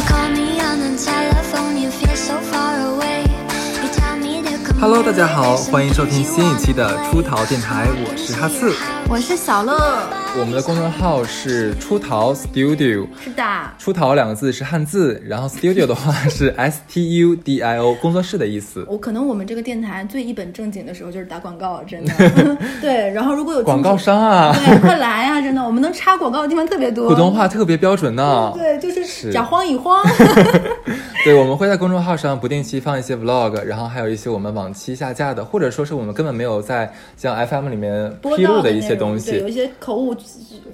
You call me Hello，大家好，欢迎收听新一期的出逃电台，我是哈刺。我是小乐，我们的公众号是出逃 Studio，是的，出逃两个字是汉字，然后 Studio 的话是 S T U D I O，工作室的意思。我可能我们这个电台最一本正经的时候就是打广告，真的。对，然后如果有广告商，啊，对，快来啊！真的，我们能插广告的地方特别多。普通话特别标准呢。对，就是是假慌一慌。对，我们会在公众号上不定期放一些 Vlog，然后还有一些我们往期下架的，或者说是我们根本没有在像 FM 里面披露的一些东西，有一。些口误、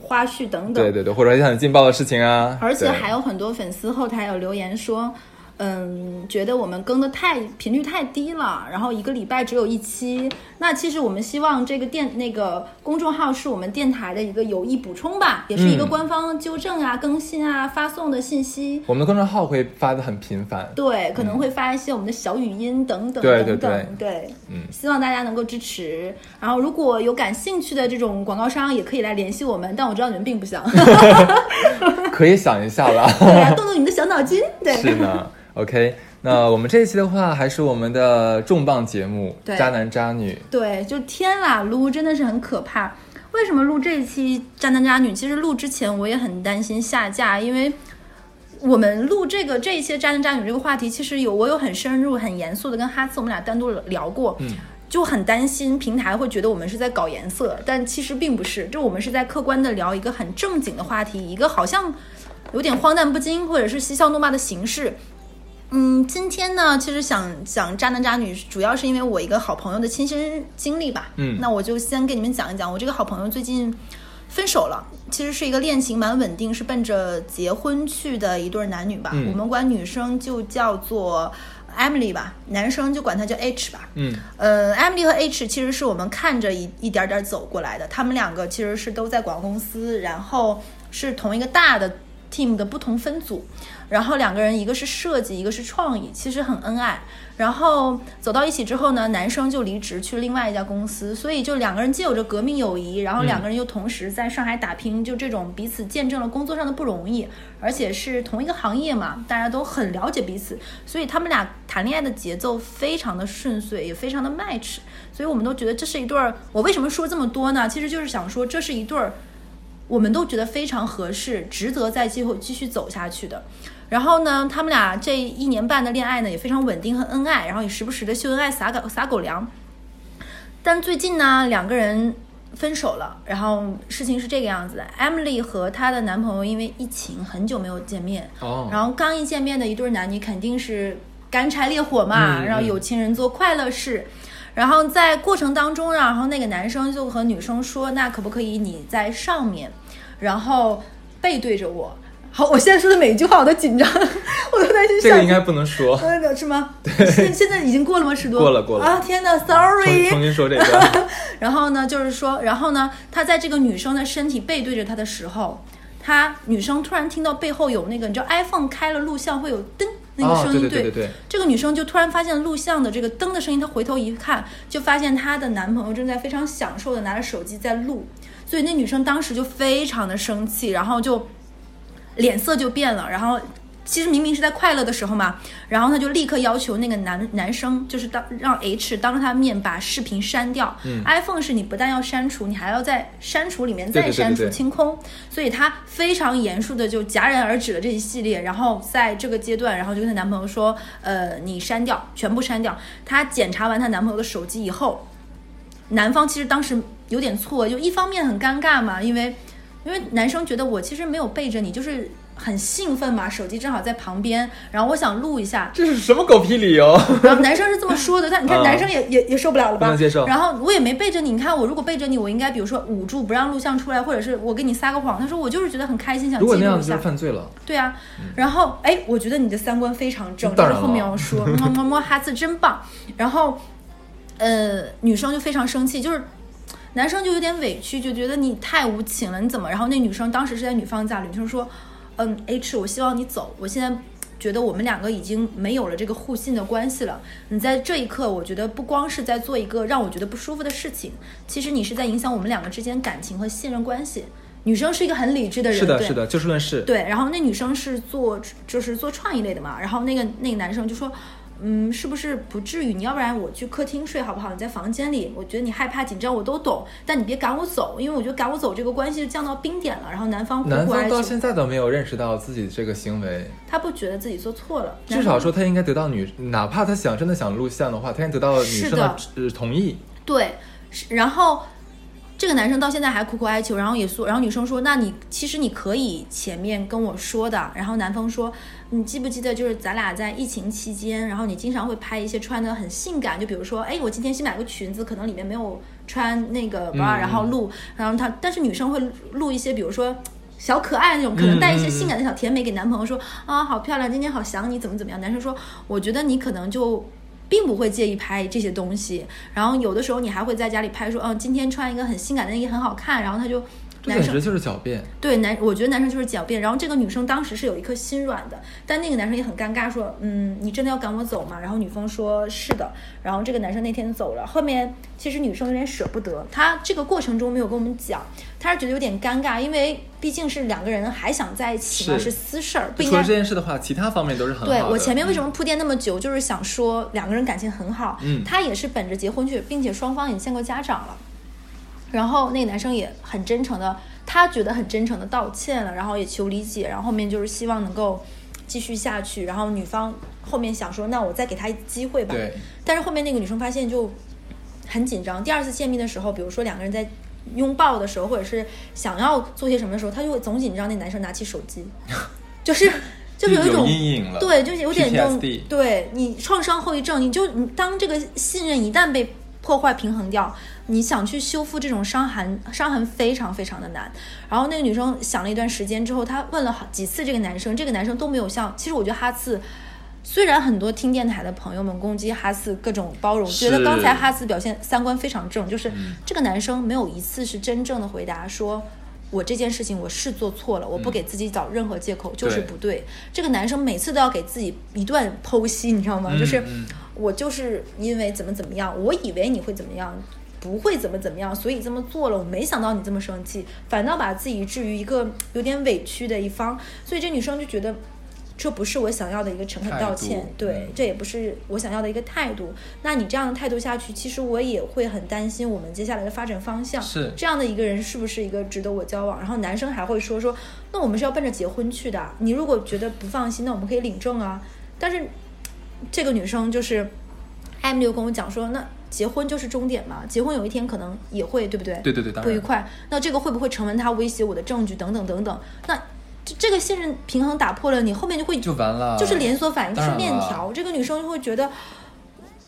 花絮等等。对对对，或者一些很劲爆的事情啊。而且还有很多粉丝后台有留言说，嗯，觉得我们更的太频率太低了，然后一个礼拜只有一期。那其实我们希望这个电那个公众号是我们电台的一个有益补充吧，也是一个嗯官方纠正啊、更新啊、发送的信息。我们的公众号会发的很频繁。对，可能会发一些我们的小语音等等对等等，对对嗯希望大家能够支持。然后如果有感兴趣的这种广告商，也可以来联系我们，但我知道你们并不想，可以想一下了。对啊、动动你们的小脑筋，对，是呢，OK。那我们这一期的话，还是我们的重磅节目对《渣男渣女》。对，就天啦，撸真的是很可怕。为什么录这一期渣男渣女？其实录之前我也很担心下架，因为我们录这个这一些渣男渣女这个话题，其实有我有很深入、很严肃的跟哈斯我们俩单独聊过，嗯，就很担心平台会觉得我们是在搞颜色，但其实并不是，就我们是在客观的聊一个很正经的话题，一个好像有点荒诞不经或者是嬉笑怒骂的形式。嗯，今天呢，其实想讲渣男渣女，主要是因为我一个好朋友的亲身经历吧。嗯那我就先跟你们讲一讲，我这个好朋友最近分手了，其实是一个恋情蛮稳定，是奔着结婚去的一对儿男女吧。嗯我们管女生就叫做 Emily 吧，男生就管她叫 H 吧。嗯呃，Emily 和 H 其实是我们看着一一点点走过来的，他们两个其实是都在广告公司，然后是同一个大的 team 的不同分组，然后两个人一个是设计，一个是创意，其实很恩爱。然后走到一起之后呢，男生就离职去另外一家公司，所以就两个人既有着革命友谊，然后两个人又同时在上海打拼，就这种彼此见证了工作上的不容易，而且是同一个行业嘛，大家都很了解彼此，所以他们俩谈恋爱的节奏非常的顺遂，也非常的 match，所以我们都觉得这是一对儿。我为什么说这么多呢？其实就是想说这是一对儿。我们都觉得非常合适，值得再继后继续走下去的。然后呢，他们俩这一年半的恋爱呢，也非常稳定和恩爱，然后也时不时的秀恩爱撒狗撒狗粮。但最近呢，两个人分手了，然后事情是这个样子的：Emily 和她的男朋友因为疫情很久没有见面，哦，然后刚一见面的一对男女肯定是干柴烈火嘛，嗯然后有情人做快乐事。然后在过程当中，然后那个男生就和女生说：“那可不可以你在上面，然后背对着我？”好，我现在说的每一句话我都紧张，我都担心下这个应该不能说。呃是吗？现现在已经过了吗？十多过了过了啊！天呐 sorry 重新说这个。然后呢，就是说，然后呢，他在这个女生的身体背对着他的时候，他女生突然听到背后有那个，你知道 iPhone 开了录像会有噔那个哦，声音，对对对对对，这个女生就突然发现录像的这个灯的声音，她回头一看，就发现她的男朋友正在非常享受的拿着手机在录，所以那女生当时就非常的生气，然后就脸色就变了，然后。其实明明是在快乐的时候嘛，然后她就立刻要求那个男男生，就是当让 H 当着他面把视频删掉。嗯 iPhone 是你不但要删除，你还要在删除里面再删除对对清空，所以她非常严肃的就戛然而止了这一系列。然后在这个阶段，然后就跟她男朋友说：“呃，你删掉，全部删掉。”她检查完她男朋友的手机以后，男方其实当时有点错，就一方面很尴尬嘛，因为因为男生觉得我其实没有背着你，就是很兴奋嘛，手机正好在旁边，然后我想录一下，这是什么狗屁理由？然后男生是这么说的，但你看啊男生也、也也受不了了吧？不能接受然后我也没背着你，你看我如果背着你，我应该比如说捂住不让录像出来，或者是我跟你撒个谎。他说我就是觉得很开心，想如果记录一下那样就是。犯罪了。对啊，然后哎，我觉得你的三观非常正，这当然了是后面要说，么么么哈子真棒。然后，呃，女生就非常生气，就是男生就有点委屈，就觉得你太无情了，你怎么？然后那女生当时是在女方家里，女生说，嗯，H，我希望你走，我现在。觉得我们两个已经没有了这个互信的关系了。你在这一刻，我觉得不光是在做一个让我觉得不舒服的事情，其实你是在影响我们两个之间感情和信任关系。女生是一个很理智的人，是的，对是的，就事论事。对，然后那女生是做就是做创意类的嘛，然后那个那个男生就说，嗯，是不是不至于？你要不然我去客厅睡好不好？你在房间里，我觉得你害怕紧张我都懂，但你别赶我走，因为我觉得赶我走这个关系就降到冰点了。然后男方苦男方到现在都没有认识到自己这个行为，他不觉得自己做错了，至少说他应该得到女，哪怕他想真的想录像的话，他应该得到女生是的呃同意。对，是然后这个男生到现在还苦苦哀求，然后也说，然后女生说，那你其实你可以前面跟我说的。然后男方说，你记不记得就是咱俩在疫情期间，然后你经常会拍一些穿的很性感，就比如说，哎，我今天新买个裙子，可能里面没有穿那个 bra，、嗯然后录，然后他，但是女生会录一些，比如说。小可爱那种，可能带一些性感的小甜美给男朋友说、啊，好漂亮，今天好想你，怎么怎么样。男生说，我觉得你可能就并不会介意拍这些东西，然后有的时候你还会在家里拍说，嗯、今天穿一个很性感的内衣很好看，然后他就男生就是狡辩。对男，我觉得男生就是狡辩。然后这个女生当时是有一颗心软的，但那个男生也很尴尬，说：“嗯，你真的要赶我走吗？”然后女方说：“是的。”然后这个男生那天走了。后面其实女生有点舍不得，她这个过程中没有跟我们讲，她是觉得有点尴尬，因为毕竟是两个人还想在一起嘛，是是私事儿，不应除了该这件事的话，其他方面都是很好的。对我前面为什么铺垫那么久，就是想说两个人感情很好，嗯他也是本着结婚去，并且双方也见过家长了。然后那个男生也很真诚的，他觉得很真诚的道歉了，然后也求理解，然后后面就是希望能够继续下去。然后女方后面想说，那我再给他一机会吧。对，但是后面那个女生发现就很紧张。第二次见面的时候，比如说两个人在拥抱的时候，或者是想要做些什么的时候，他就会总紧张。那男生拿起手机，就是就是有一种阴影了。对，就是有点那种对你创伤后遗症，你就你当这个信任一旦被破坏平衡掉，你想去修复这种伤痕，伤痕非常非常的难。然后那个女生想了一段时间之后，她问了好几次这个男生，这个男生都没有像，其实我觉得哈次。虽然很多听电台的朋友们攻击哈斯各种包容，觉得刚才哈斯表现三观非常正，就是嗯这个男生没有一次是真正的回答说。我这件事情我是做错了，我不给自己找任何借口，就是不对。这个男生每次都要给自己一段剖析，你知道吗？嗯就是嗯我就是因为怎么怎么样，我以为你会怎么样，不会怎么怎么样，所以这么做了。我没想到你这么生气，反倒把自己置于一个有点委屈的一方，所以这女生就觉得。这不是我想要的一个诚恳道，歉对嗯，这也不是我想要的一个态度。那你这样的态度下去，其实我也会很担心我们接下来的发展方向。是这样的一个人是不是一个值得我交往？然后男生还会说说，那我们是要奔着结婚去的。你如果觉得不放心，那我们可以领证啊。但是这个女生就是艾米又跟我讲说，那结婚就是终点嘛，结婚有一天可能也会，对不对？对对对，当然不愉快，那这个会不会成为他威胁我的证据等等等等？那这这个信任平衡打破了，你后面就会就完了，就是连锁反应，就是链条。这个女生就会觉得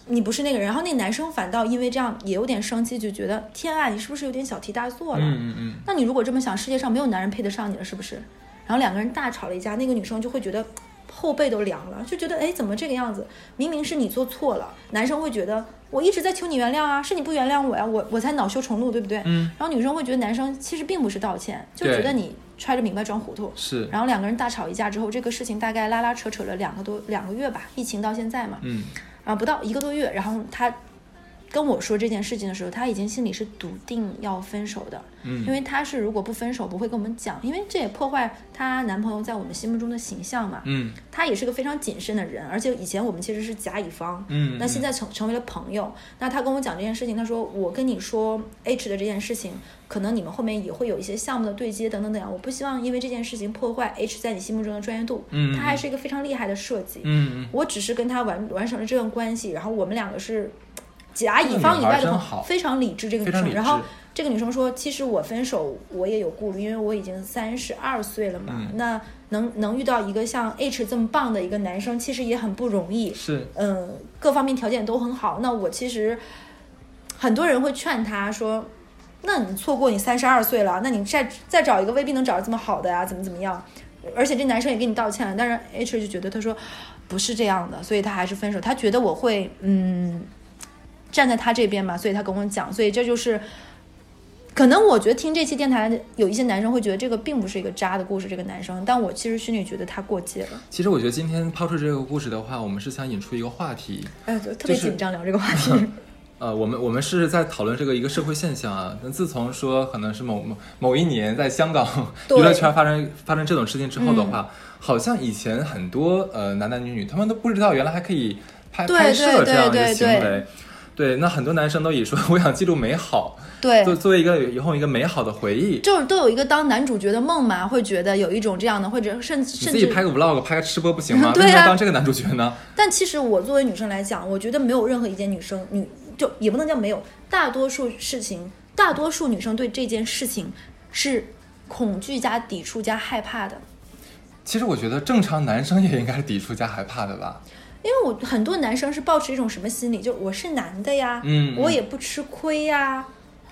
你不是那个人，然后那男生反倒因为这样也有点生气，就觉得天啊，你是不是有点小题大做了？嗯嗯嗯，那你如果这么想，世界上没有男人配得上你了，是不是？然后两个人大吵了一架，那个女生就会觉得后背都凉了，就觉得哎，怎么这个样子？明明是你做错了，男生会觉得我一直在求你原谅啊，是你不原谅我呀，我我才恼羞成怒，对不对？嗯。然后女生会觉得男生其实并不是道歉，就觉得你揣着明白装糊涂。是，然后两个人大吵一架之后，这个事情大概拉拉扯扯了两个多两个月吧，疫情到现在嘛，嗯，然后不到一个多月，然后他跟我说这件事情的时候，他已经心里是笃定要分手的，嗯因为他是如果不分手不会跟我们讲，因为这也破坏她男朋友在我们心目中的形象嘛。嗯他也是个非常谨慎的人，而且以前我们其实是甲乙方，嗯，那现在成成为了朋友。那他跟我讲这件事情，他说我跟你说 H 的这件事情，可能你们后面也会有一些项目的对接等等等等。我不希望因为这件事情破坏 H 在你心目中的专业度。嗯他还是一个非常厉害的设计。嗯嗯，我只是跟他完完成了这段关系，然后我们两个是甲乙方以外的朋友，非常理智。这个女生，然后这个女生说，其实我分手我也有顾虑，因为我已经三十二岁了嘛，嗯那能能遇到一个像 H 这么棒的一个男生，其实也很不容易。是，嗯，各方面条件都很好。那我其实很多人会劝他说，那你错过你三十二岁了，那你再再找一个未必能找到这么好的呀、怎么怎么样？而且这男生也给你道歉了，但是 H 就觉得他说不是这样的，所以他还是分手。他觉得我会嗯站在他这边嘛，所以他跟我讲，所以这就是。可能我觉得听这期电台的有一些男生会觉得这个并不是一个渣的故事，这个男生，但我其实心里觉得他过界了，其实我觉得今天抛出这个故事的话，我们是想引出一个话题，哎，对特别紧张聊这个话题。呃，我们我们是在讨论这个一个社会现象啊。那自从说可能是某某某一年在香港娱乐圈发生发生这种事情之后的话，好像以前很多呃男男女女他们都不知道原来还可以拍对拍摄对这样一个对行为。对对，那很多男生都以说 我想记录美好，对，作作为一个以后一个美好的回忆。就是都有一个当男主角的梦嘛，会觉得有一种这样的，或者甚至甚至自己拍个 vlog，拍个吃播不行 吗？对啊为什么要当这个男主角呢？但其实我作为女生来讲，我觉得没有任何一件女生女就也不能叫没有，大多数事情，大多数女生对这件事情是恐惧加抵触加害怕的。其实我觉得正常男生也应该是抵触加害怕的吧。因为我很多男生是抱持一种什么心理，就是我是男的呀，嗯嗯我也不吃亏呀。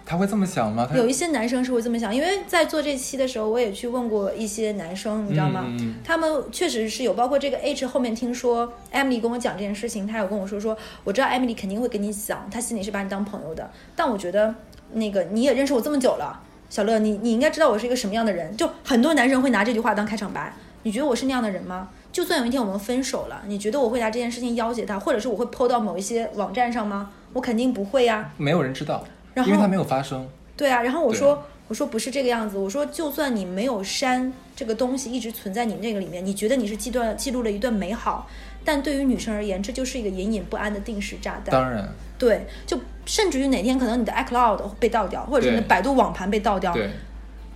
他会这么想吗？有一些男生是会这么想，因为在做这期的时候，我也去问过一些男生，你知道吗？他们确实是有，包括这个 H 后面听说 Emily 跟我讲这件事情，他有跟我说说，我知道 Emily 肯定会跟你讲，他心里是把你当朋友的，但我觉得那个你也认识我这么久了，小乐，你你应该知道我是一个什么样的人。就很多男生会拿这句话当开场白，你觉得我是那样的人吗？就算有一天我们分手了，你觉得我会拿这件事情要挟他，或者是我会 PO 到某一些网站上吗？我肯定不会呀、没有人知道，然后因为他没有发生。对啊，然后我说我说不是这个样子，我说就算你没有删这个东西，一直存在你那个里面，你觉得你是记段记录了一段美好，但对于女生而言，这就是一个隐隐不安的定时炸弹。当然，对，就甚至于哪天可能你的 iCloud 被盗掉，或者是你的百度网盘被盗掉，对，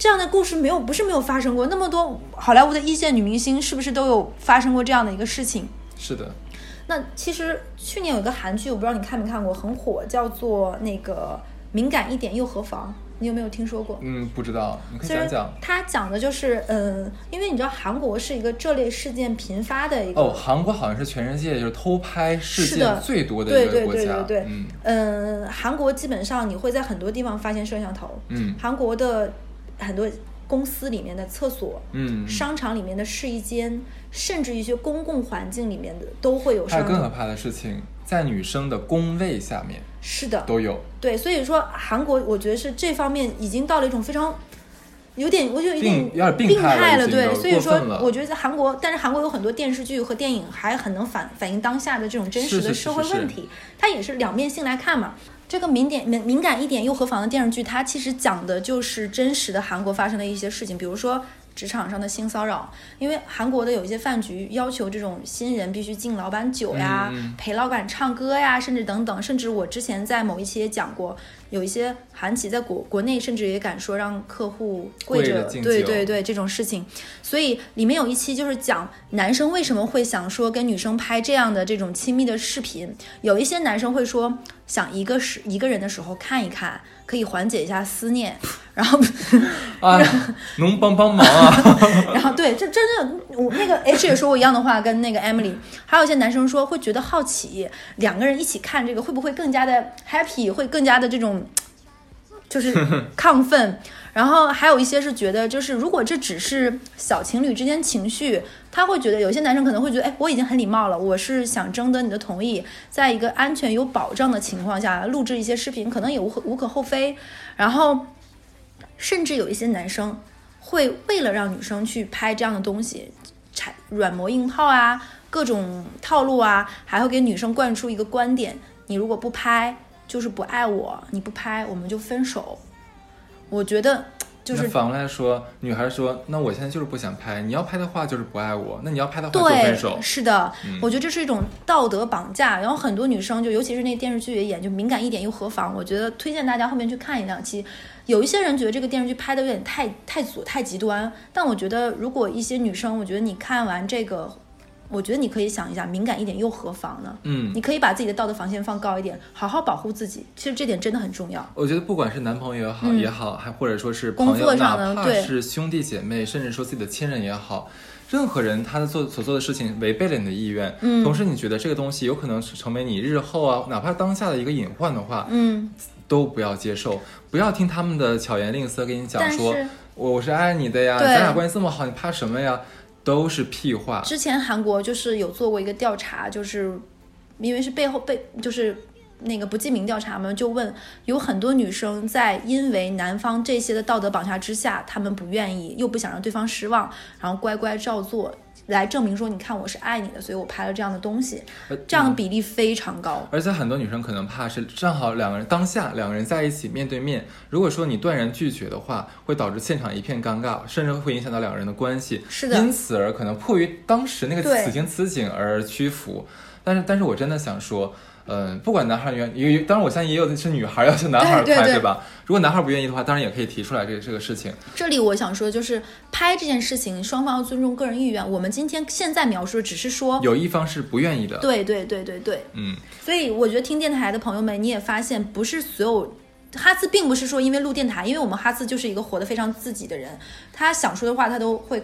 这样的故事没有不是没有发生过，那么多好莱坞的一线女明星是不是都有发生过这样的一个事情？是的。那其实去年有一个韩剧，我不知道你看没看过，很火，叫做那个《敏感一点又何妨》，你有没有听说过？嗯，不知道，你可以讲讲。它讲的就是，嗯，因为你知道韩国是一个这类事件频发的一个，哦，韩国好像是全世界就是偷拍事件是最多的对对一个国家。对对对，嗯嗯，韩国基本上你会在很多地方发现摄像头，嗯韩国的很多公司里面的厕所、嗯，商场里面的试衣间，甚至一些公共环境里面的都会有。还有更可怕的事情，在女生的工位下面是的，都有。对，所以说韩国我觉得是这方面已经到了一种非常。有点，我就有点病有点病病态了对，所以说我觉得在韩国，但是韩国有很多电视剧和电影还很能反反映当下的这种真实的社会是是问题，它也是两面性来看嘛。这个敏点敏敏感一点又何妨的电视剧，它其实讲的就是真实的韩国发生的一些事情，比如说职场上的性骚扰，因为韩国的有一些饭局要求这种新人必须敬老板酒呀，陪老板唱歌呀，甚至等等，甚至我之前在某一期也讲过，有一些韩企在国国内甚至也敢说让客户跪跪着，对对对这种事情，所以里面有一期就是讲男生为什么会想说跟女生拍这样的这种亲密的视频，有一些男生会说想一个是一个人的时候看一看，可以缓解一下思念，然后啊，能帮帮忙啊！然后对，这真的，我那个 H 也说过一样的话，跟那个 Emily，还有一些男生说会觉得好奇，两个人一起看这个会不会更加的 happy，会更加的这种就是 亢奋。然后还有一些是觉得，就是如果这只是小情侣之间情绪，他会觉得有些男生可能会觉得，哎，我已经很礼貌了，我是想征得你的同意，在一个安全有保障的情况下录制一些视频，可能也无可无可厚非。然后甚至有一些男生会为了让女生去拍这样的东西，产软磨硬泡啊，各种套路啊，还会给女生灌输一个观点：你如果不拍，就是不爱我；你不拍，我们就分手。我觉得就是反过来说，女孩说：“那我现在就是不想拍，你要拍的话就是不爱我，那你要拍的话就分手，。是的，嗯我觉得这是一种道德绑架。然后很多女生就，尤其是那电视剧也演，就敏感一点又何妨？我觉得推荐大家后面去看一两期。有一些人觉得这个电视剧拍的有点太太左太极端，但我觉得如果一些女生，我觉得你看完这个，我觉得你可以想一下，敏感一点又何妨呢？嗯你可以把自己的道德防线放高一点，好好保护自己。其实这点真的很重要。我觉得不管是男朋友也好，嗯也好，还或者说是工朋友，作上哪怕的对是兄弟姐妹，甚至说自己的亲人也好，任何人他的做所做的事情违背了你的意愿，嗯同时你觉得这个东西有可能是成为你日后啊，哪怕当下的一个隐患的话，嗯，都不要接受，不要听他们的巧言令色跟你讲说，我我是爱你的呀，咱俩关系这么好，你怕什么呀？都是屁话。之前韩国就是有做过一个调查，就是因为是背后被就是那个不记名调查嘛，就问有很多女生在因为男方这些的道德绑架之下，她们不愿意，又不想让对方失望，然后乖乖照做，来证明说，你看我是爱你的，所以我拍了这样的东西，呃这样的比例非常高。而且很多女生可能怕是正好两个人当下两个人在一起面对面，如果说你断然拒绝的话，会导致现场一片尴尬，甚至会影响到两个人的关系。是的因此而可能迫于当时那个此情此景而屈服。但是，但是我真的想说。嗯，不管男孩愿意，当然我相信也有的是女孩要求男孩拍，对吧？如果男孩不愿意的话，当然也可以提出来这个这个事情。这里我想说，就是拍这件事情，双方要尊重个人意愿。我们今天现在描述的只是说，有一方是不愿意的，对对对对对，嗯，所以我觉得听电台的朋友们，你也发现不是所有。哈斯并不是说因为录电台，因为我们哈斯就是一个活得非常自己的人，他想说的话他都会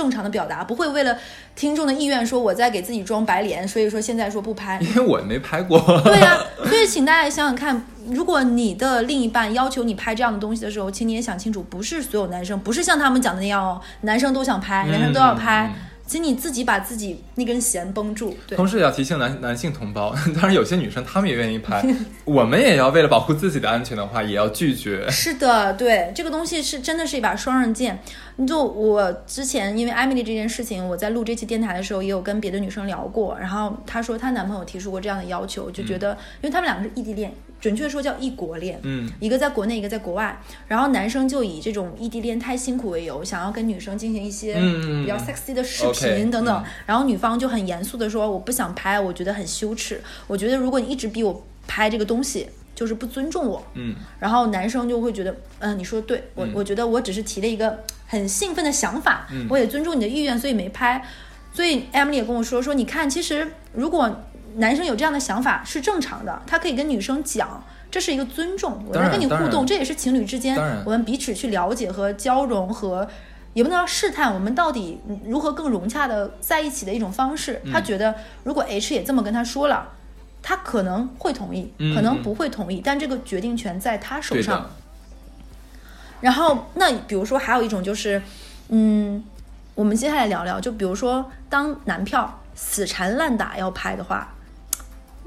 正常的表达，不会为了听众的意愿说我在给自己装白脸，所以说现在说不拍。因为我没拍过。对呀、所以请大家想想看，如果你的另一半要求你拍这样的东西的时候，请你也想清楚，不是所有男生，不是像他们讲的那样哦，男生都想拍，男生都要拍，请你自己把自己那根弦绷住。对，同时也要提醒男男性同胞，当然有些女生她们也愿意拍，我们也要为了保护自己的安全的话，也要拒绝。是的，对，这个东西是真的是一把双刃剑。就我之前因为艾米丽这件事情，我在录这期电台的时候，也有跟别的女生聊过，然后她说她男朋友提出过这样的要求，就觉得，因为他们两个是异地恋，准确说叫异国恋，嗯，一个在国内，一个在国外，然后男生就以这种异地恋太辛苦为由，想要跟女生进行一些比较 sexy 的视频等等，嗯然后女方就很严肃的说，我不想拍，我觉得很羞耻，我觉得如果你一直逼我拍这个东西，就是不尊重我，嗯，然后男生就会觉得，嗯，你说的对，我、嗯。我觉得我只是提了一个很兴奋的想法，嗯。我也尊重你的意愿，所以没拍。所以 Emily 也跟我说，说你看，其实如果男生有这样的想法是正常的，他可以跟女生讲。这是一个尊重，我在跟你互动，这也是情侣之间我们彼此去了解和交融和，也不能叫试探，我们到底如何更融洽的在一起的一种方式。嗯他觉得如果 H 也这么跟他说了，他可能会同意，嗯可能嗯不会同意，但这个决定权在他手上。，然后，那比如说还有一种就是，嗯，我们接下来聊聊，就比如说当男票死缠烂打要拍的话，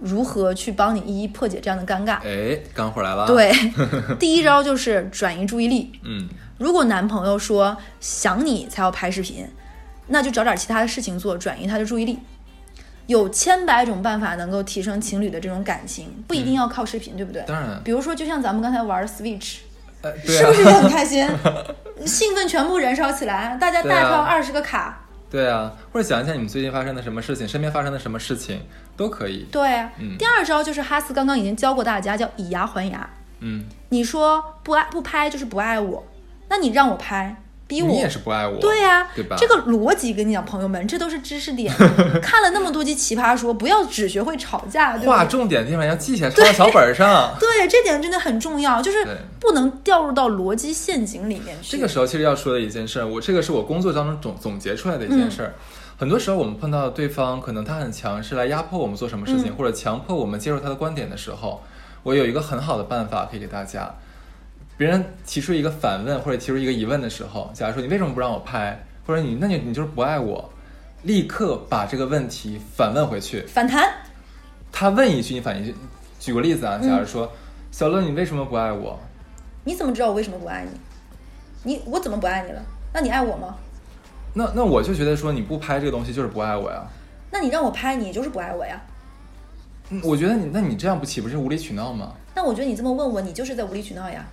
如何去帮你一一破解这样的尴尬？哎，干货来了。，对，第一招就是转移注意力。嗯，如果男朋友说想你才要拍视频，那就找点其他的事情做，转移他的注意力。有千百种办法能够提升情侣的这种感情，不一定要靠视频，对不对？当然，比如说，就像咱们刚才玩 Switch，是不是也啊，很开心？兴奋全部燃烧起来，大家大跳二十个卡，对啊，或者想一下你们最近发生的什么事情，身边发生的什么事情都可以。对。啊嗯第二招就是哈斯刚刚已经教过大家，叫以牙还牙。嗯，你说不爱不拍就是不爱我，那你让我拍，逼我，你也是不爱我。对呀、对吧这个逻辑跟你讲，朋友们，这都是知识点。看了那么多集《奇葩说》，不要只学会吵架，对吧？划重点的地方要记下来，抄到小本上。对，这点真的很重要，就是不能掉入到逻辑陷阱里面去。这个时候其实要说的一件事儿，我这个是我工作当中总总结出来的一件事儿。很多时候我们碰到对方可能他很强势来压迫我们做什么事情，嗯或者强迫我们接受他的观点的时候，我有一个很好的办法可以给大家。别人提出一个反问或者提出一个疑问的时候，假如说你为什么不让我拍，或者你那你你就是不爱我，立刻把这个问题反问回去。反弹，他问一句，你反一句。举个例子啊，假如说、小乐你为什么不爱我？你怎么知道我为什么不爱你？你我怎么不爱你了？那你爱我吗？那那我就觉得说你不拍这个东西就是不爱我呀。那你让我拍你，就是不爱我呀。嗯我觉得你，那你这样不岂不是无理取闹吗？那我觉得你这么问我，你就是在无理取闹呀。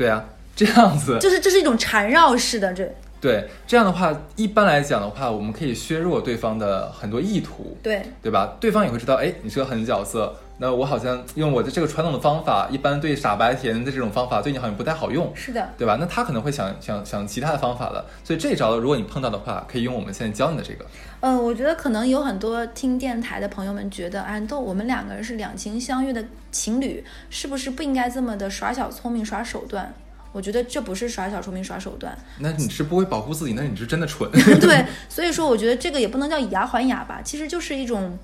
对啊，这样子，就是这是一种缠绕式的这，对这样的话，一般来讲的话，我们可以削弱对方的很多意图，对对吧？对方也会知道，哎，你是个狠角色，那我好像用我的这个传统的方法，一般对傻白甜的这种方法，对你好像不太好用，是的。对吧？那他可能会想想想其他的方法了，所以这一招如果你碰到的话，可以用我们现在教你的这个，嗯，我觉得可能有很多听电台的朋友们觉得，哎，都我们两个人是两情相悦的情侣，是不是不应该这么的耍小聪明、耍手段？我觉得这不是耍小聪明、耍手段，那你是不会保护自己，那你是真的蠢，对，所以说我觉得这个也不能叫以牙还牙吧，其实就是一种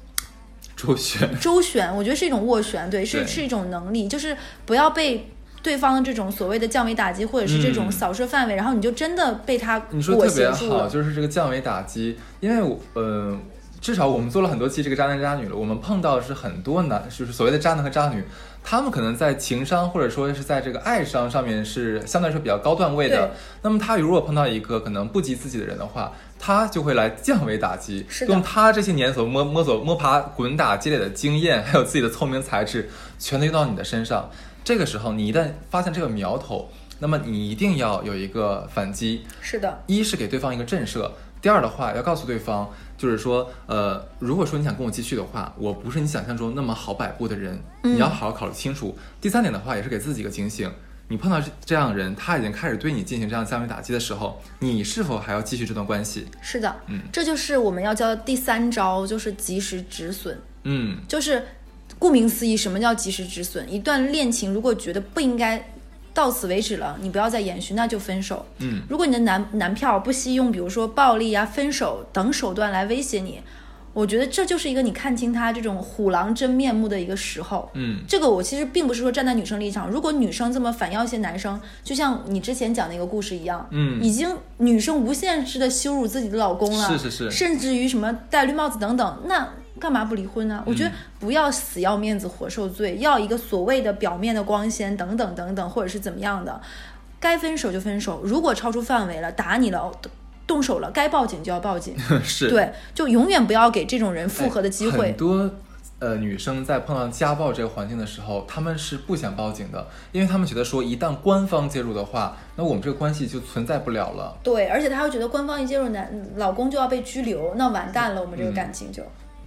周旋。周旋，我觉得是一种斡旋，对，是对是一种能力，就是不要被对方的这种所谓的降维打击，或者是这种嗯扫射范围，然后你就真的被他你说裹特别好。就是这个降维打击，因为我呃，至少我们做了很多期这个渣男渣女了，我们碰到的是很多男，就是所谓的渣男和渣女，他们可能在情商或者说是在这个爱商上面是相对来说比较高段位的。那么他如果碰到一个可能不及自己的人的话，他就会来降维打击，是用他这些年所摸摸索摸爬滚打积累的经验，还有自己的聪明才智，全都用到你的身上。这个时候，你一旦发现这个苗头，那么你一定要有一个反击，是的，一是给对方一个震慑，第二的话要告诉对方，就是说，呃，如果说你想跟我继续的话，我不是你想象中那么好摆布的人，嗯你要好好考虑清楚。第三点的话，也是给自己一个警醒，你碰到这这样的人，他已经开始对你进行这样降维打击的时候，你是否还要继续这段关系？是的，嗯这就是我们要教的第三招，就是及时止损。嗯，就是顾名思义，什么叫及时止损？一段恋情如果觉得不应该到此为止了，你不要再延续，那就分手。嗯，如果你的男男票不惜用比如说暴力啊、分手等手段来威胁你，我觉得这就是一个你看清他这种虎狼真面目的一个时候。嗯，这个我其实并不是说站在女生立场，如果女生这么反要挟男生，就像你之前讲那个故事一样，嗯已经女生无限制的羞辱自己的老公了，是是是甚至于什么戴绿帽子等等，那干嘛不离婚呢？我觉得不要死要面子活受罪，要一个所谓的表面的光鲜等等等等，或者是怎么样的，该分手就分手，如果超出范围了，打你了。动手了，该报警就要报警。是对，就永远不要给这种人复合的机会。很多呃女生在碰到家暴这个环境的时候，她们是不想报警的，因为她们觉得说一旦官方介入的话，那我们这个关系就存在不了了。对，而且她会觉得官方一介入男老公就要被拘留，那完蛋了，我们这个感情就。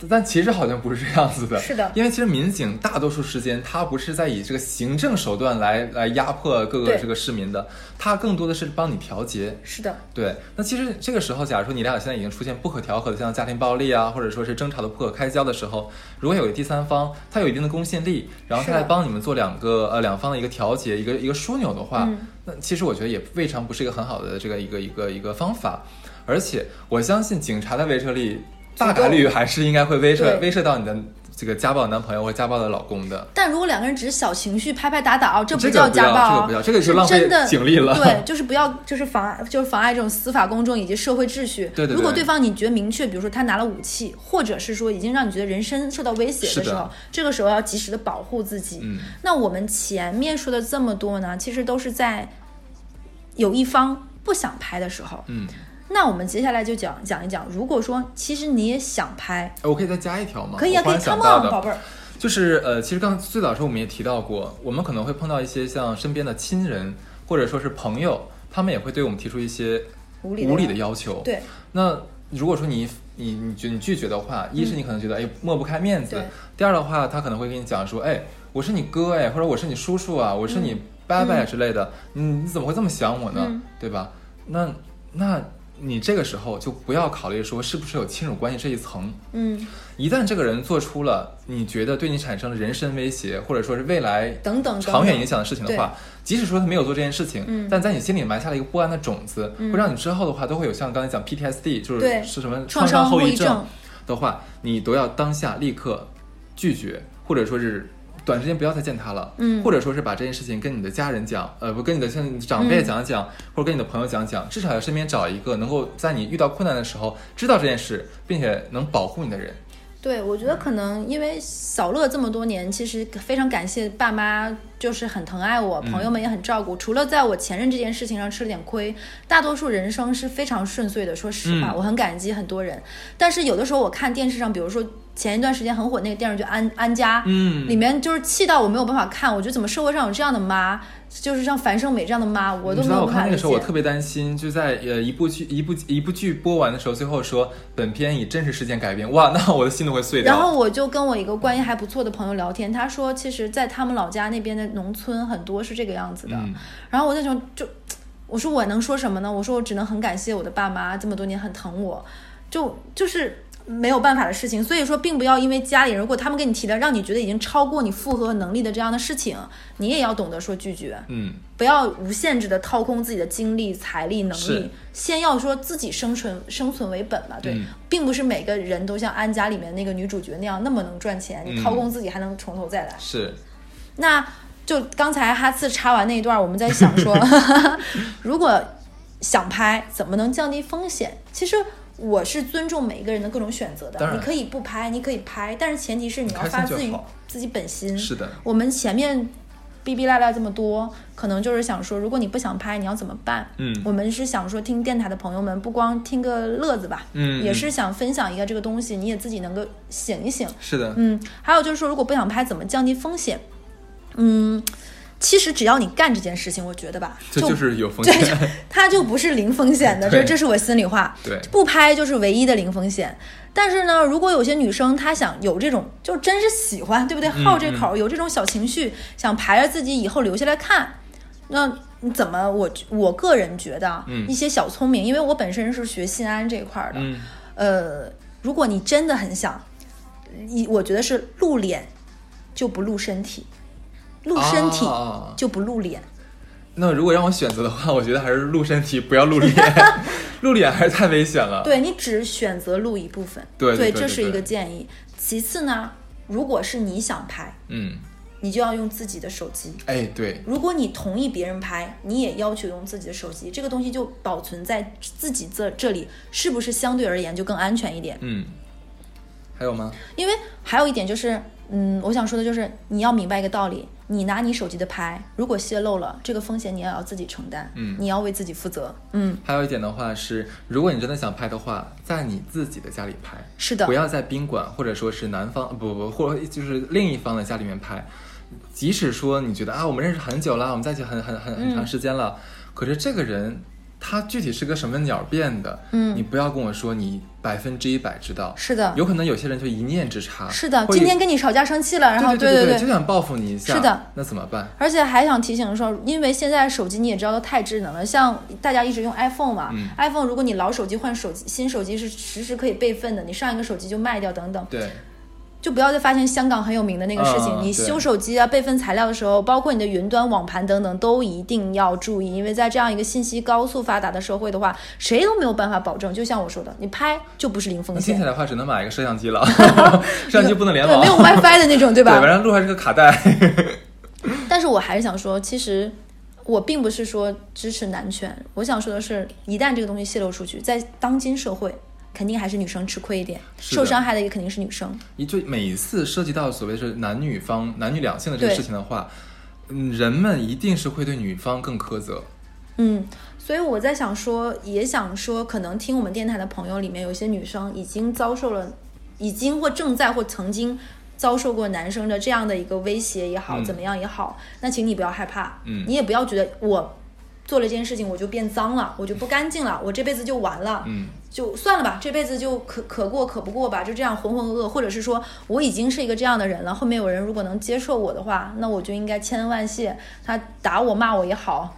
但其实好像不是这样子的，是的。因为其实民警大多数时间他不是在以这个行政手段来来压迫各个这个市民的，他更多的是帮你调节。是的，对，那其实这个时候，假如说你俩现在已经出现不可调和的，像家庭暴力啊，或者说是争吵的不可开交的时候，如果有个第三方，他有一定的公信力，然后他来帮你们做两个呃两方的一个调节，一个一个枢纽的话，嗯。那其实我觉得也未尝不是一个很好的这个一个一个一个方法，而且我相信警察的威慑力大概率还是应该会威慑威慑到你的这个家暴男朋友或家暴的老公的。但如果两个人只是小情绪拍拍打打哦，这不叫家暴这个不要这个就是浪费警力了对，就是不要，就是妨碍，就是妨碍这种司法公正以及社会秩序。对对对如果对方你觉得明确，比如说他拿了武器，或者是说已经让你觉得人身受到威胁的的时候，这个时候要及时的保护自己。嗯，那我们前面说的这么多呢，其实都是在有一方不想拍的时候。嗯，那我们接下来就讲讲一讲，如果说其实你也想拍，我可以再加一条吗？可以啊，可以我忽然想，come 到 on，的宝贝儿。就是呃，其实刚最早的时候我们也提到过，我们可能会碰到一些像身边的亲人或者说是朋友，他们也会对我们提出一些无理的无理的要求。对，那如果说你你你拒你拒绝的话，一是你可能觉得哎抹不开面子，第二的话他可能会跟你讲说，哎，我是你哥哎，或者我是你叔叔啊，我是你伯伯之类的，你你怎么会这么想我呢？嗯对吧？那那你这个时候就不要考虑说是不是有亲属关系这一层，嗯，一旦这个人做出了你觉得对你产生了人身威胁，或者说是未来等等长远影响的事情的话，即使说他没有做这件事情，嗯但在你心里埋下了一个不安的种子，会让你之后的话都会有像刚才讲 PTSD，就是是什么创伤后遗症，的话，你都要当下立刻拒绝，或者说是。短时间不要再见他了，嗯或者说是把这件事情跟你的家人讲，呃，不跟你的像长辈嗯讲讲，或者跟你的朋友讲讲，至少要身边找一个能够在你遇到困难的时候知道这件事，并且能保护你的人。对，我觉得可能因为小乐这么多年，其实非常感谢爸妈，就是很疼爱我，嗯朋友们也很照顾。除了在我前任这件事情上吃了点亏，大多数人生是非常顺遂的。说实话，嗯我很感激很多人。但是有的时候我看电视上，比如说前一段时间很火那个电视剧《安安家》，嗯里面就是气到我没有办法看。我觉得怎么社会上有这样的妈，就是像樊胜美这样的妈，我都没有。看那个时候我特别担心，就在呃一部剧一部一部剧播完的时候，最后说本片以真实事件改编，哇，那我的心都会碎掉。然后我就跟我一个关系还不错的朋友聊天，他说，其实，在他们老家那边的农村很多是这个样子的。嗯然后我那种就，我说我能说什么呢？我说我只能很感谢我的爸妈这么多年很疼我，就就是没有办法的事情。所以说，并不要因为家里人如果他们跟你提了让你觉得已经超过你负荷能力的这样的事情，你也要懂得说拒绝。嗯，不要无限制的掏空自己的精力、财力、能力，先要说自己生存生存为本吧，对，嗯并不是每个人都像安家里面那个女主角那样那么能赚钱，你嗯掏空自己还能从头再来。是，那就刚才哈次插完那一段，我们在想说，如果想拍，怎么能降低风险？其实我是尊重每一个人的各种选择的，你可以不拍，你可以拍，但是前提是你要发自于自己本心。是的，我们前面逼逼赖赖这么多，可能就是想说，如果你不想拍，你要怎么办？嗯我们是想说，听电台的朋友们不光听个乐子吧，嗯嗯也是想分享一个这个东西，你也自己能够醒一醒。是的，嗯，还有就是说，如果不想拍，怎么降低风险？嗯，其实只要你干这件事情，我觉得吧，这就是有风 对险。它就不是零风险的，这这是我心里话。对不拍就是唯一的零风险。但是呢，如果有些女生她想有这种，就真是喜欢，对不对？好这口，有这种小情绪，想排着自己以后留下来看，那你怎么？我我个人觉得一些小聪明，因为我本身是学信安这一块儿的，嗯，呃，如果你真的很想，一我觉得是露脸就不露身体，露身体啊就不露脸。那如果让我选择的话，我觉得还是露身体，不要露脸。露脸还是太危险了。对你只选择露一部分，对这是一个建议。其次呢，如果是你想拍，嗯，你就要用自己的手机。哎，对，如果你同意别人拍，你也要求用自己的手机，这个东西就保存在自己这这里，是不是相对而言就更安全一点？嗯，还有吗？因为还有一点就是，嗯，我想说的就是，你要明白一个道理，你拿你手机的拍，如果泄露了，这个风险你也要自己承担，嗯你要为自己负责，嗯，还有一点的话是，如果你真的想拍的话，在你自己的家里拍，是的不，要在宾馆或者说是男方不不或者就是另一方的家里面拍。即使说你觉得啊，我们认识很久了，我们在一起很很很很长时间了，可是这个人他具体是个什么鸟变的，嗯。你不要跟我说你百分之一百知道，是的，有可能有些人就一念之差，是的，今天跟你吵架生气了，然后对对对就想报复你一下，是的，那怎么办？而且还想提醒说，因为现在手机你也知道都太智能了，像大家一直用 iPhone 嘛、嗯。i p h o n e 如果你老手机换手机，新手机是实时可以备份的，你上一个手机就卖掉等等，对，就不要再发现香港很有名的那个事情。你修手机啊、备份材料的时候，包括你的云端网盘等等，都一定要注意，因为在这样一个信息高速发达的社会的话，谁都没有办法保证。就像我说的，你拍就不是零风险听起，来的话只能买一个摄像机了，摄像机不能联对，网，没有 WiFi 的那种，对 对，吧？反正录还是个卡带。但是我还是想说，其实我并不是说支持男权，我想说的是，一旦这个东西泄露出去，在当今社会，肯定还是女生吃亏一点，受伤害的也肯定是女生。你就每一次涉及到所谓是男女方男女两性的这个事情的话，嗯，人们一定是会对女方更苛责。嗯，所以我在想说，也想说，可能听我们电台的朋友里面，有些女生已经遭受了，已经或正在或曾经遭受过男生的这样的一个威胁也好，嗯怎么样也好，那请你不要害怕，嗯你也不要觉得我做了一件事情我就变脏了，我就不干净了，我这辈子就完了，嗯，就算了吧，这辈子就可可过可不过吧，就这样浑浑噩噩，或者是说我已经是一个这样的人了，后面有人如果能接受我的话，那我就应该千恩万谢，他打我骂我也好。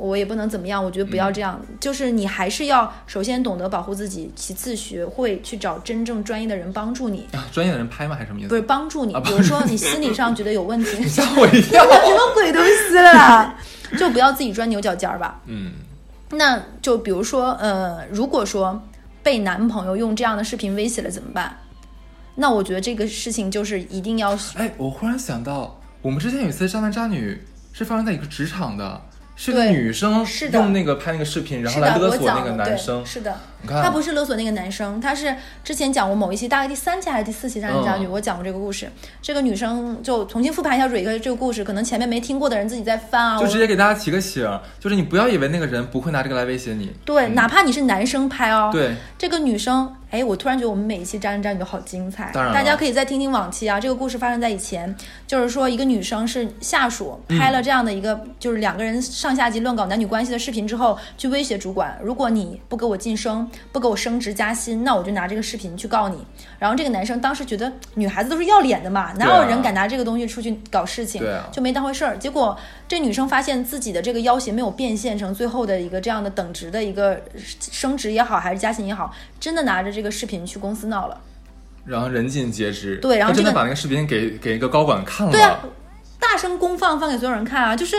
我也不能怎么样，我觉得不要这样，就是你还是要首先懂得保护自己，其次学会去找真正专业的人帮助你，啊，专业的人拍吗？还是什么意思？不是帮助你。啊比如说你心理上觉得有问题，吓我一跳。什么鬼东西啦，就不要自己钻牛角尖儿吧。嗯，那就比如说，呃，如果说被男朋友用这样的视频威胁了怎么办？那我觉得这个事情就是一定要哎，我忽然想到，我们之前有一次渣男渣女是发生在一个职场的，是个女生用那个拍那个视频，然后，来勒索那个男生。是的，他不是勒索那个男生，他是之前讲过某一期，大概第三期还是第四期《渣男渣女》，嗯我讲过这个故事。这个女生就重新复盘一下蕊哥这个故事，可能前面没听过的人自己在翻啊。就直接给大家提个醒，就是你不要以为那个人不会拿这个来威胁你。对，嗯哪怕你是男生拍哦，对，这个女生，哎，我突然觉得我们每一期《渣男渣女》都好精彩，当然大家可以再听听往期啊。这个故事发生在以前，就是说一个女生是下属拍了这样的一个，就是两个人上下级乱搞男女关系的视频之后，去威胁主管，如果你不给我晋升，不给我升职加薪，那我就拿这个视频去告你。然后这个男生当时觉得女孩子都是要脸的嘛，哪有人敢拿这个东西出去搞事情，对啊就没当回事儿。结果这女生发现自己的这个要挟没有变现成最后的一个这样的等值的一个升职也好，还是加薪也好，真的拿着这个视频去公司闹了。然后人尽皆知。对然后这个真的把那个视频给给一个高管看了。对啊，大声公放放给所有人看啊，就是。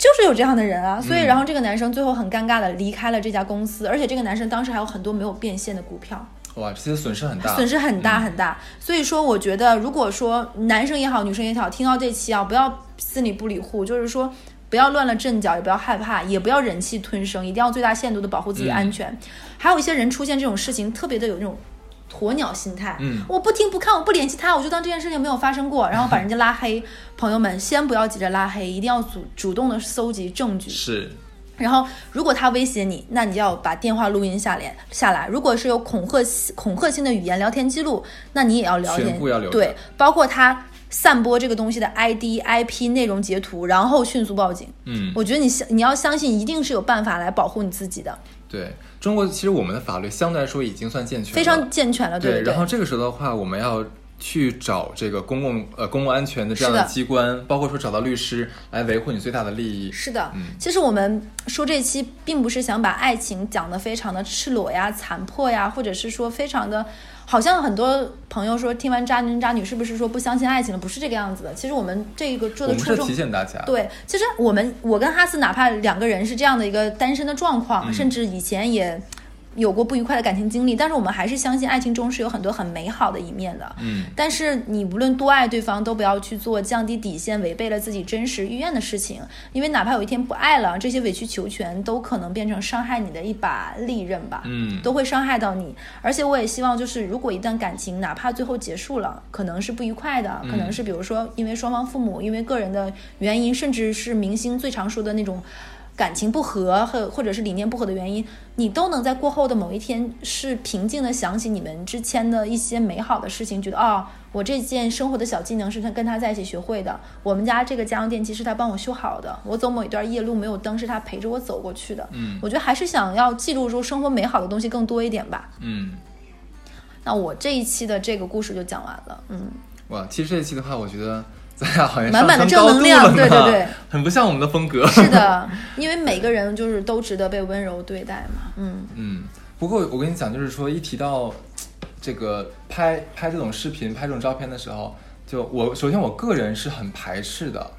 就是有这样的人啊，所以嗯然后这个男生最后很尴尬的离开了这家公司，而且这个男生当时还有很多没有变现的股票，哇，这些损失很大。损失很大嗯很大。所以说，我觉得如果说男生也好，女生也好，听到这期啊，不要心里不理户，就是说不要乱了阵脚，也不要害怕，也不要忍气吞声，一定要最大限度的保护自己安全。还有一些人出现这种事情，特别的有那种。鸵鸟心态，嗯我不听不看，我不联系他，我就当这件事情没有发生过，然后把人家拉黑。朋友们，先不要急着拉黑，一定要主主动的搜集证据。是，然后，如果他威胁你，那你就要把电话录音下来下来。如果是有恐吓恐吓性的语言聊天记录，那你也要聊天要留对，包括他散播这个东西的 ID、IP 内容截图，然后迅速报警。嗯，我觉得你相你要相信，一定是有办法来保护你自己的，对中国，其实我们的法律相对来说已经算健全，非常健全了，对。然后这个时候的话，我们要去找这个公共呃公共安全的这样的机关，包括说找到律师来维护你最大的利益。是的，嗯其实我们说这期并不是想把爱情讲得非常的赤裸呀、残破呀，或者是说非常的，好像很多朋友说听完渣男渣女是不是说不相信爱情了？不是这个样子的。其实我们这个做的初衷是提。醒大家，对，其实我们我跟哈斯哪怕两个人是这样的一个单身的状况，嗯甚至以前也有过不愉快的感情经历，但是我们还是相信爱情中是有很多很美好的一面的。嗯，但是你无论多爱对方，都不要去做降低底线、违背了自己真实意愿的事情，因为哪怕有一天不爱了，这些委曲求全都可能变成伤害你的一把利刃吧。嗯都会伤害到你。而且我也希望，就是如果一段感情哪怕最后结束了，可能是不愉快的，可能是比如说因为双方父母因为个人的原因，甚至是明星最常说的那种。感情不和和或者是理念不合的原因，你都能在过后的某一天是平静的想起你们之前的一些美好的事情，觉得哦，我这件生活的小技能是他跟他在一起学会的，我们家这个家用电器是他帮我修好的，我走某一段夜路没有灯是他陪着我走过去的。嗯我觉得还是想要记录住生活美好的东西更多一点吧。嗯，那我这一期的这个故事就讲完了，嗯，哇，其实这一期的话，我觉得咱俩好像满满的正能量对对对，很不像我们的风格。是的，因为每个人就是都值得被温柔对待嘛，嗯，嗯，不过我跟你讲，就是说一提到这个拍拍这种视频、拍这种照片的时候，就我首先我个人是很排斥的。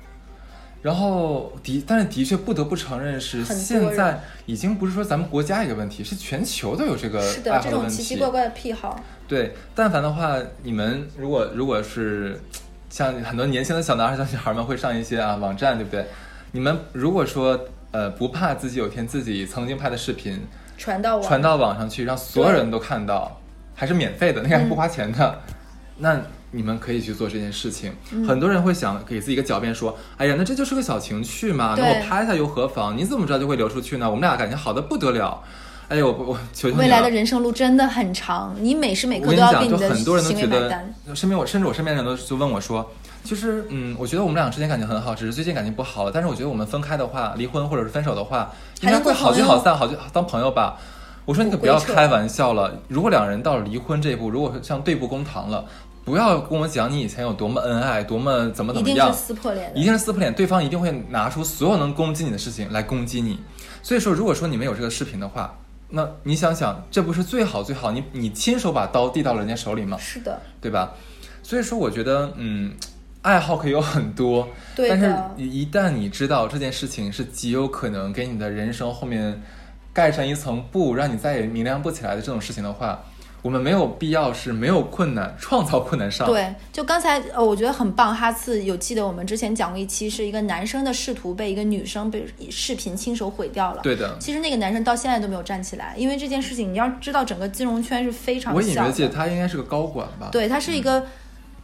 然后的，但是的确不得不承认是现在已经不是说咱们国家一个问题，是全球都有这个是的，这种爱好问题。奇奇怪怪的癖好，对，但凡的话，你们如果如果是像很多年轻的小男孩、小女孩们会上一些啊网站，对不对？你们如果说呃不怕自己有一天自己曾经拍的视频传到网，传到网上去，让所有人都看到，还是免费的，那个还不花钱的，那你们可以去做这件事情。嗯很多人会想给自己一个狡辩说：“哎呀，那这就是个小情趣嘛，那我拍下又何妨？你怎么知道就会流出去呢？我们俩感情好的不得了。”哎呦，我我求求你了！未来的人生路真的很长，你每时每刻都我跟你讲，要为你的很多人都行觉得身边我甚至我身边人都就问我说，就是嗯，我觉得我们俩之间感情很好，只是最近感情不好了。但是我觉得我们分开的话，离婚或者是分手的话，应该会好聚好散，好聚当朋友吧。我说你可不要开玩笑了，如果两人到了离婚这一步，如果像对簿公堂了，不要跟我讲你以前有多么恩爱，多么怎么怎么样一定是，撕破脸，一定是撕破脸，对方一定会拿出所有能攻击你的事情来攻击你。所以说，如果说你们有这个视频的话，那你想想，这不是最好最好？你你亲手把刀递到了人家手里吗？是的，对吧？所以说，我觉得，嗯，爱好可以有很多，对但是一一旦你知道这件事情是极有可能给你的人生后面盖上一层布，让你再也明亮不起来的这种事情的话，我们没有必要是没有困难创造困难上。对，就刚才呃，我觉得很棒。哈次有记得我们之前讲过一期，是一个男生的仕途被一个女生被视频亲手毁掉了。对的，其实那个男生到现在都没有站起来，因为这件事情，你要知道，整个金融圈是非常我隐小的。约记得他应该是个高管吧？对，他是一个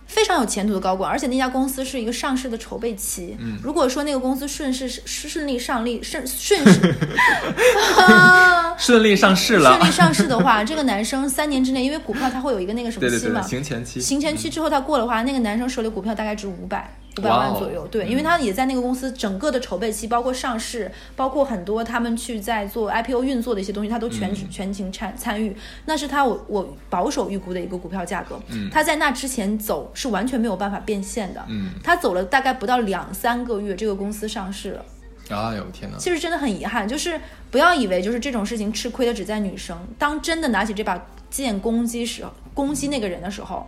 非常有前途的高管，而且那家公司是一个上市的筹备期。嗯如果说那个公司顺势顺顺利上利顺顺势啊 顺利上市了顺。利上市的话，这个男生三年之内，因为股票它会有一个那个什么期嘛，行前期。行前期之后他过的话，那个男生手里股票大概值五百五百万左右。对，因为他也在那个公司整个的筹备期，包括上市，包括很多他们去在做 IPO 运作的一些东西，他都全、嗯全情参参与。那是他我我保守预估的一个股票价格。嗯他在那之前走是完全没有办法变现的。嗯，他走了大概不到两三个月，这个公司上市了。哎呦天哪！其实真的很遗憾，就是不要以为就是这种事情吃亏的只在女生，当真的拿起这把剑攻击时攻击那个人的时候，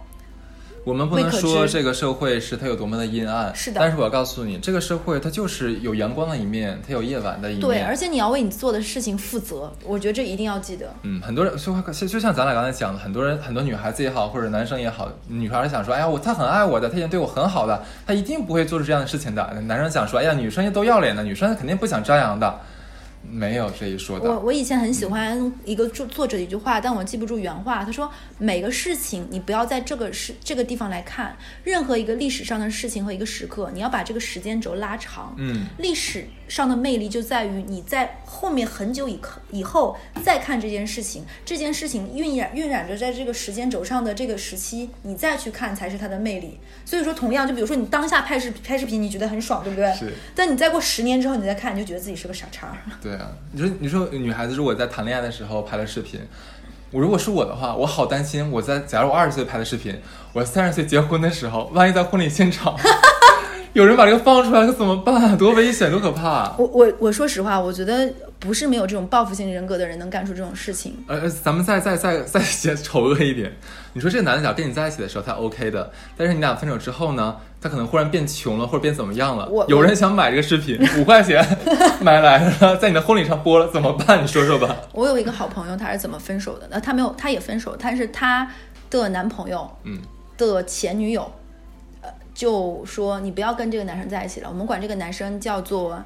我们不能说这个社会是它有多么的阴暗，是的但是我要告诉你，这个社会它就是有阳光的一面，它有夜晚的一面。对，而且你要为你做的事情负责，我觉得这一定要记得。嗯，很多人就就就像咱俩刚才讲的，很多人很多女孩子也好，或者男生也好，女孩想说，哎呀，我他很爱我的，他已经对我很好的，他一定不会做出这样的事情的。男生想说，哎呀，女生都要脸的，女生肯定不想张扬的，没有这一说我的。我以前很喜欢一个作作者的一句话，但我记不住原话。他说：“每个事情你不要在这个事这个地方来看，任何一个历史上的事情和一个时刻，你要把这个时间轴拉长。嗯，历史上的魅力就在于你在后面很久以后以后再看这件事情，这件事情晕染晕染着在这个时间轴上的这个时期，你再去看才是它的魅力。所以说，同样就比如说你当下拍视拍视频，你觉得很爽，对不对？是。但你再过十年之后，你再看，你就觉得自己是个傻叉。对啊，你说你说女孩子如果在谈恋爱的时候拍了视频，我如果是我的话，我好担心我在假如我二十岁拍的视频，我三十岁结婚的时候，万一在婚礼现场有人把这个放出来，可怎么办啊？多危险，多可怕、啊！我我我说实话，我觉得不是没有这种报复性人格的人能干出这种事情。呃，呃咱们再再再再写丑恶一点，你说这个男的假如跟你在一起的时候他 OK 的，但是你俩分手之后呢，他可能忽然变穷了或者变怎么样了我，有人想买这个视频，五块钱 买来了，在你的婚礼上播了，怎么办？你说说吧。我有一个好朋友，他是怎么分手的？那他没有，他也分手，但是他的男朋友嗯的前女友，呃，就说你不要跟这个男生在一起了，我们管这个男生叫做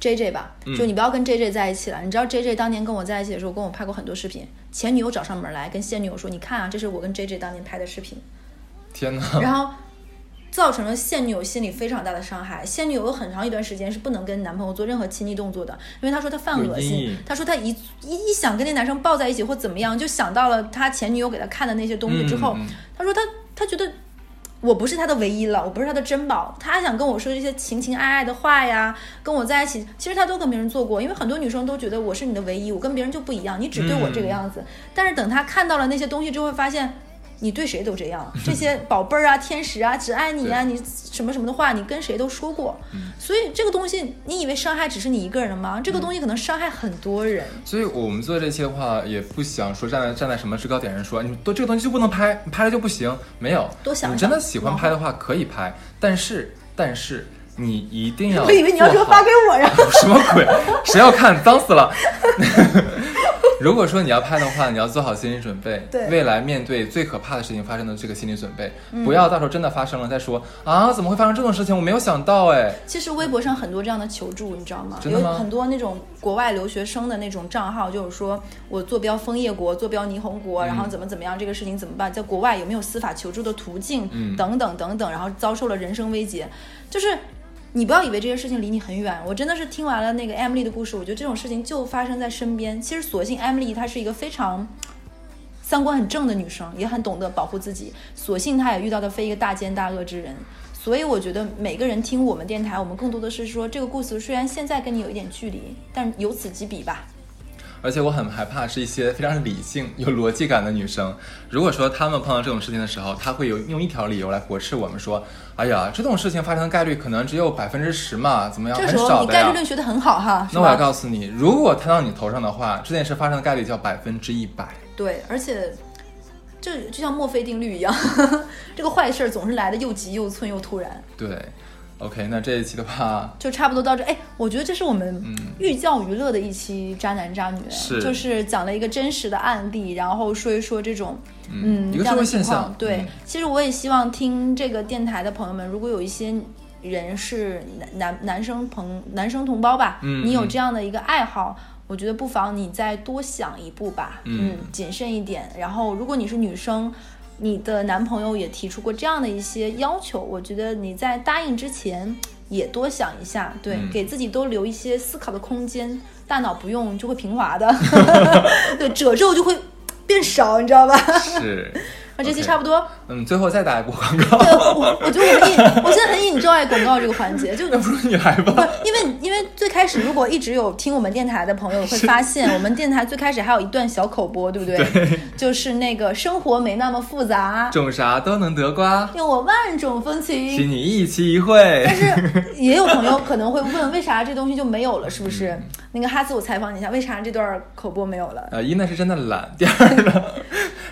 J J 吧，就你不要跟 J J 在一起了。你知道 J J 当年跟我在一起的时候，跟我拍过很多视频，前女友找上门来跟现女友说，你看啊，这是我跟 J J 当年拍的视频。天哪！然后造成了现女友心里非常大的伤害。现女友有很长一段时间是不能跟男朋友做任何亲昵动作的，因为她说她犯恶心她说她一一一想跟那男生抱在一起或怎么样，就想到了她前女友给她看的那些东西之后，她说她她觉得。我不是他的唯一了，我不是他的珍宝。他想跟我说这些情情爱爱的话呀，跟我在一起，其实他都跟别人做过。因为很多女生都觉得我是你的唯一，我跟别人就不一样，你只对我这个样子。但是等他看到了那些东西之后，会发现你对谁都这样，这些宝贝儿啊、天使啊、只爱你啊、你什么什么的话，你跟谁都说过。所以这个东西，你以为伤害只是你一个人吗？这个东西可能伤害很多人。所以我们做这些的话，也不想说站在站在什么制高点上说，你都这个东西就不能拍，你拍了就不行。没有，多想想你真的喜欢拍的话可以拍，但是但是你一定要我以为你要说发给我，然 后什么鬼？谁要看？脏死了！如果说你要拍的话，你要做好心理准备，对未来面对最可怕的事情发生的这个心理准备，嗯不要到时候真的发生了再说啊，怎么会发生这种事情？我没有想到哎。其实微博上很多这样的求助，你知道吗？真的吗有很多那种国外留学生的那种账号，就是说我坐标枫叶国，坐标霓虹国，然后怎么怎么样，这个事情怎么办？在国外有没有司法求助的途径？嗯等等等等，然后遭受了人身威胁，就是。你不要以为这些事情离你很远，我真的是听完了那个 Emily 的故事，我觉得这种事情就发生在身边。其实，所幸 Emily 她是一个非常三观很正的女生，也很懂得保护自己。所幸她也遇到的非一个大奸大恶之人，所以我觉得每个人听我们电台，我们更多的是说这个故事虽然现在跟你有一点距离，但由此及彼吧。而且我很害怕是一些非常理性、有逻辑感的女生。如果说她们碰到这种事情的时候，她会有用一条理由来驳斥我们说：“哎呀，这种事情发生的概率可能只有百分之十嘛，怎么样，很少的呀概率。论学得很好哈，那我要？告诉你，如果摊到你头上的话，这件事发生的概率叫百分之一百。对，而且就就像墨菲定律一样，这个坏事儿总是来的又急又寸又突然。对，OK，那这一期的话，就差不多到这。哎，我觉得这是我们寓教于乐的一期渣男渣女，是就是讲了一个真实的案例，然后说一说这种嗯一个这样的现象况。对，嗯其实我也希望听这个电台的朋友们，如果有一些。人是男男男生朋男生同胞吧，嗯你有嗯这样的一个爱好，我觉得不妨你再多想一步吧，嗯谨慎一点。然后，如果你是女生，你的男朋友也提出过这样的一些要求，我觉得你在答应之前 也多想一下，对，嗯给自己多留一些思考的空间，大脑不用就会平滑的，对，褶皱就会变少，你知道吧？是，那这期差不多。嗯，最后再打一波广告，对，我我觉得我我现在很引 joy 广告这个环节，就 那不如你来不吧。，因为因为最开始如果一直有听我们电台的朋友会发现，我们电台最开始还有一段小口播，对不对？就是那个生活没那么复杂，种啥都能得瓜，用我万种风请情。你一期一会。但是也有朋友可能会问，为啥这东西就没有了？是不是？那个哈斯，我采访你一下，为啥这段口播没有了？呃，一呢是真的懒，第二呢，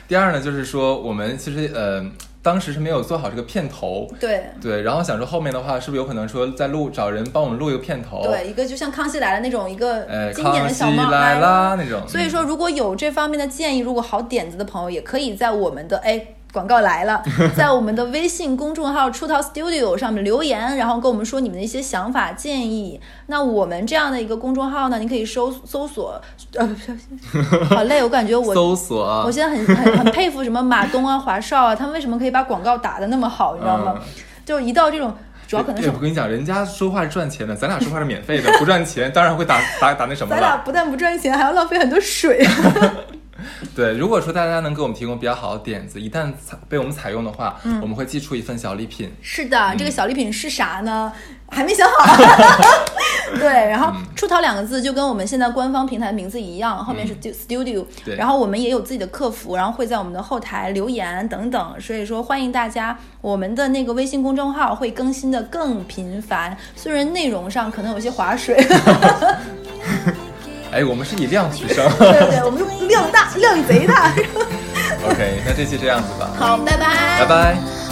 第二呢就是说我们其实呃当时是没有做好这个片头，对。对，然后想说后面的话是不是有可能说再录找人帮我们录一个片头，对，一个就像康熙来了那种一个呃，经典的小康熙帽来啦那种，所以说，如果有这方面的建议，如果好点子的朋友，也可以在我们的哎。广告来了，在我们的微信公众号“出逃 Studio” 上面留言，然后跟我们说你们的一些想法建议。那我们这样的一个公众号呢，你可以搜搜索，呃，好累，我感觉我搜索，我现在很很很佩服什么马东啊、华少啊，他们为什么可以把广告打得那么好，你知道吗？嗯就一到这种，主要可能是对我跟你讲，人家说话是赚钱的，咱俩说话是免费的，不赚钱，当然会打打打那什么了。咱俩不但不赚钱，还要浪费很多水。对，如果说大家能给我们提供比较好的点子，一旦采被我们采用的话，我们会寄出一份小礼品。是的，这个小礼品是啥呢？还没想好。对，然后“出逃”两个字就跟我们现在官方平台名字一样，后面是 stu- studio，、对然后我们也有自己的客服，然后会在我们的后台留言等等，所以说欢迎大家，我们的那个微信公众号会更新的更频繁，虽然内容上可能有些划水，哎，我们是以量取胜。对对对，我们用量大量贼大。OK，那这期这样子吧，好，拜拜，拜拜。